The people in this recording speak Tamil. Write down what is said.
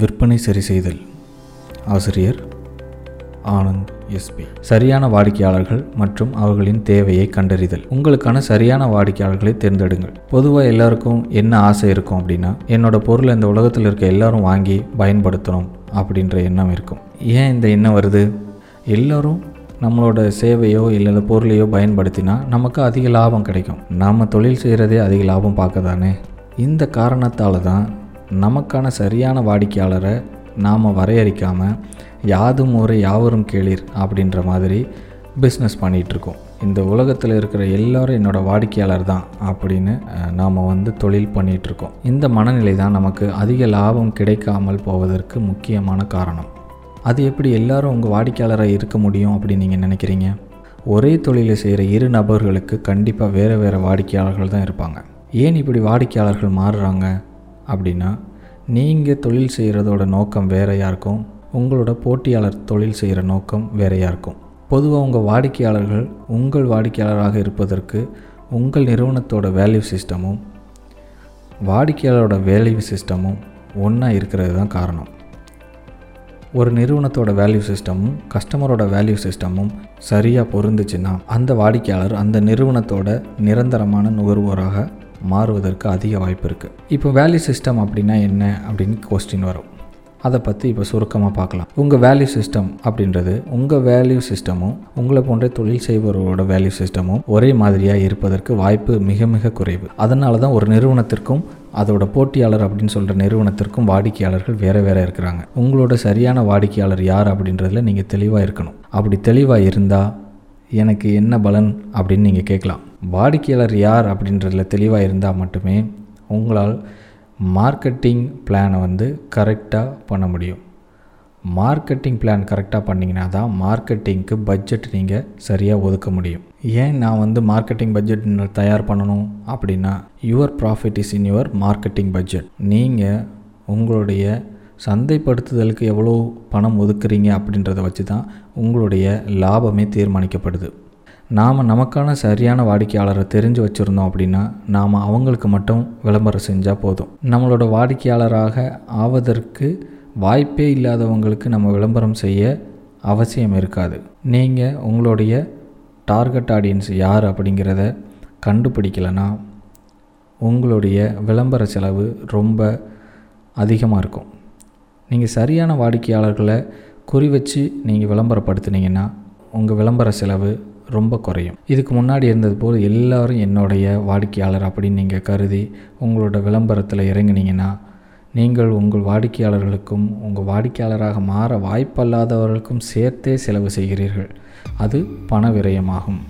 விற்பனை சரி செய்தல் ஆசிரியர் ஆனந்த் எஸ்பி சரியான வாடிக்கையாளர்கள் மற்றும் அவர்களின் தேவையை கண்டறிதல். உங்களுக்கான சரியான வாடிக்கையாளர்களை தேர்ந்தெடுங்கள். பொதுவாக எல்லாருக்கும் என்ன ஆசை இருக்கும் அப்படின்னா என்னோட பொருளை இந்த உலகத்தில் இருக்க எல்லாரும் வாங்கி பயன்படுத்தணும் அப்படின்ற எண்ணம் இருக்கும். ஏன் இந்த எண்ணம் வருது? எல்லோரும் நம்மளோட சேவையோ இல்லை பொருளையோ பயன்படுத்தினா நமக்கு அதிக லாபம் கிடைக்கும். நாம் தொழில் செய்கிறதே அதிக லாபம் பார்க்க தானே இந்த காரணத்தால் தான் நமக்கான சரியான வாடிக்கையாளரை நாம் வரையறிக்காமல் யாதும் ஒரு யாவரும் கேளீர் அப்படின்ற மாதிரி பிஸ்னஸ் பண்ணிகிட்ருக்கோம். இந்த உலகத்தில் இருக்கிற எல்லோரும் என்னோடய வாடிக்கையாளர் தான் அப்படின்னு நாம் வந்து தொழில் பண்ணிகிட்ருக்கோம். இந்த மனநிலை தான் நமக்கு அதிக லாபம் கிடைக்காமல் போவதற்கு முக்கியமான காரணம். அது எப்படி எல்லாரும் உங்கள் வாடிக்கையாளராக இருக்க முடியும் அப்படின்னு நீங்கள் நினைக்கிறீங்க? ஒரே தொழிலை செய்கிற இரு நபர்களுக்கு கண்டிப்பாக வேறு வேறு வாடிக்கையாளர்கள் தான் இருப்பாங்க. ஏன் இப்படி வாடிக்கையாளர்கள் மாறுறாங்க? அப்படின்னா நீங்கள் தொழில் செய்கிறதோட நோக்கம் வேறையாக இருக்கும் உங்களோட போட்டியாளர் தொழில் செய்கிற நோக்கம் வேறையாக இருக்கும் பொதுவாக உங்கள் வாடிக்கையாளர்கள் உங்கள் வாடிக்கையாளராக இருப்பதற்கு உங்கள் நிறுவனத்தோட வேல்யூ சிஸ்டமும் வாடிக்கையாளரோட வேல்யூ சிஸ்டமும் ஒன்றா இருக்கிறது தான் காரணம். ஒரு நிறுவனத்தோட வேல்யூ சிஸ்டமும் கஸ்டமரோட வேல்யூ சிஸ்டமும் சரியாக பொருந்துச்சுன்னா அந்த வாடிக்கையாளர் அந்த நிறுவனத்தோட நிரந்தரமான நுகர்வோராக மாறுவதற்கு அதிக வாய்ப்பு இருக்குது இப்போ வேல்யூ சிஸ்டம் அப்படின்னா என்ன அப்படின்னு கொஸ்டின் வரும். அதை பற்றி இப்போ சுருக்கமாக பார்க்கலாம். உங்கள் வேல்யூ சிஸ்டம் அப்படின்றது உங்கள் வேல்யூ சிஸ்டமும் உங்களை போன்ற தொழில் செய்பவர்களோட வேல்யூ சிஸ்டமும் ஒரே மாதிரியாக இருப்பதற்கு வாய்ப்பு மிக மிக குறைவு. அதனால தான் ஒரு நிறுவனத்திற்கும் அதோட போட்டியாளர் அப்படின்னு சொல்கிற நிறுவனத்திற்கும் வாடிக்கையாளர்கள் வேறு வேறு இருக்கிறாங்க. உங்களோட சரியான வாடிக்கையாளர் யார் அப்படின்றதில் நீங்கள் தெளிவாக இருக்கணும். அப்படி தெளிவாக இருந்தால் எனக்கு என்ன பலன் அப்படின்னு நீங்கள் கேட்கலாம். வாடிக்கையாளர் யார் அப்படின்றதில் தெளிவாக இருந்தால் மட்டுமே உங்களால் மார்க்கெட்டிங் பிளானை வந்து கரெக்டாக பண்ண முடியும். மார்க்கெட்டிங் பிளான் கரெக்டாக பண்ணிங்கன்னா தான் மார்க்கெட்டிங்க்கு பட்ஜெட் நீங்கள் சரியாக ஒதுக்க முடியும். ஏன் நான் வந்து மார்க்கெட்டிங் பட்ஜெட் தயார் பண்ணணும் அப்படின்னா your profit is in your marketing budget நீங்கள் உங்களுடைய சந்தைப்படுத்துதலுக்கு எவ்வளோ பணம் ஒதுக்குறீங்க அப்படின்றத வச்சு தான் உங்களுடைய லாபமே தீர்மானிக்கப்படுது. நாம் நமக்கான சரியான வாடிக்கையாளரை தெரிஞ்சு வச்சுருந்தோம் அப்படின்னா நாம் அவங்களுக்கு மட்டும் விளம்பரம் செஞ்சால் போதும். நம்மளோட வாடிக்கையாளராக ஆவதற்கு வாய்ப்பே இல்லாதவங்களுக்கு நம்ம விளம்பரம் செய்ய அவசியம் இருக்காது. நீங்கள் உங்களுடைய டார்கெட் ஆடியன்ஸ் யார் அப்படிங்கிறத கண்டுபிடிக்கலைன்னா உங்களுடைய விளம்பர செலவு ரொம்ப அதிகமாக இருக்கும். நீங்கள் சரியான வாடிக்கையாளர்களை குறி வச்சு நீங்கள் விளம்பரப்படுத்துனீங்கன்னா உங்கள் விளம்பர செலவு ரொம்ப குறையும். இதுக்கு முன்னாடி இருந்தது போல் எல்லோரும் என்னுடைய வாடிக்கையாளர் அப்படின்னு நீங்கள் கருதி உங்களோட விளம்பரத்தில் இறங்கினீங்கன்னா நீங்கள் உங்கள் வாடிக்கையாளர்களுக்கும் உங்கள் வாடிக்கையாளராக மாற வாய்ப்பல்லாதவர்களுக்கும் சேர்த்தே செலவு செய்கிறீர்கள். அது பண விரயமாகும்.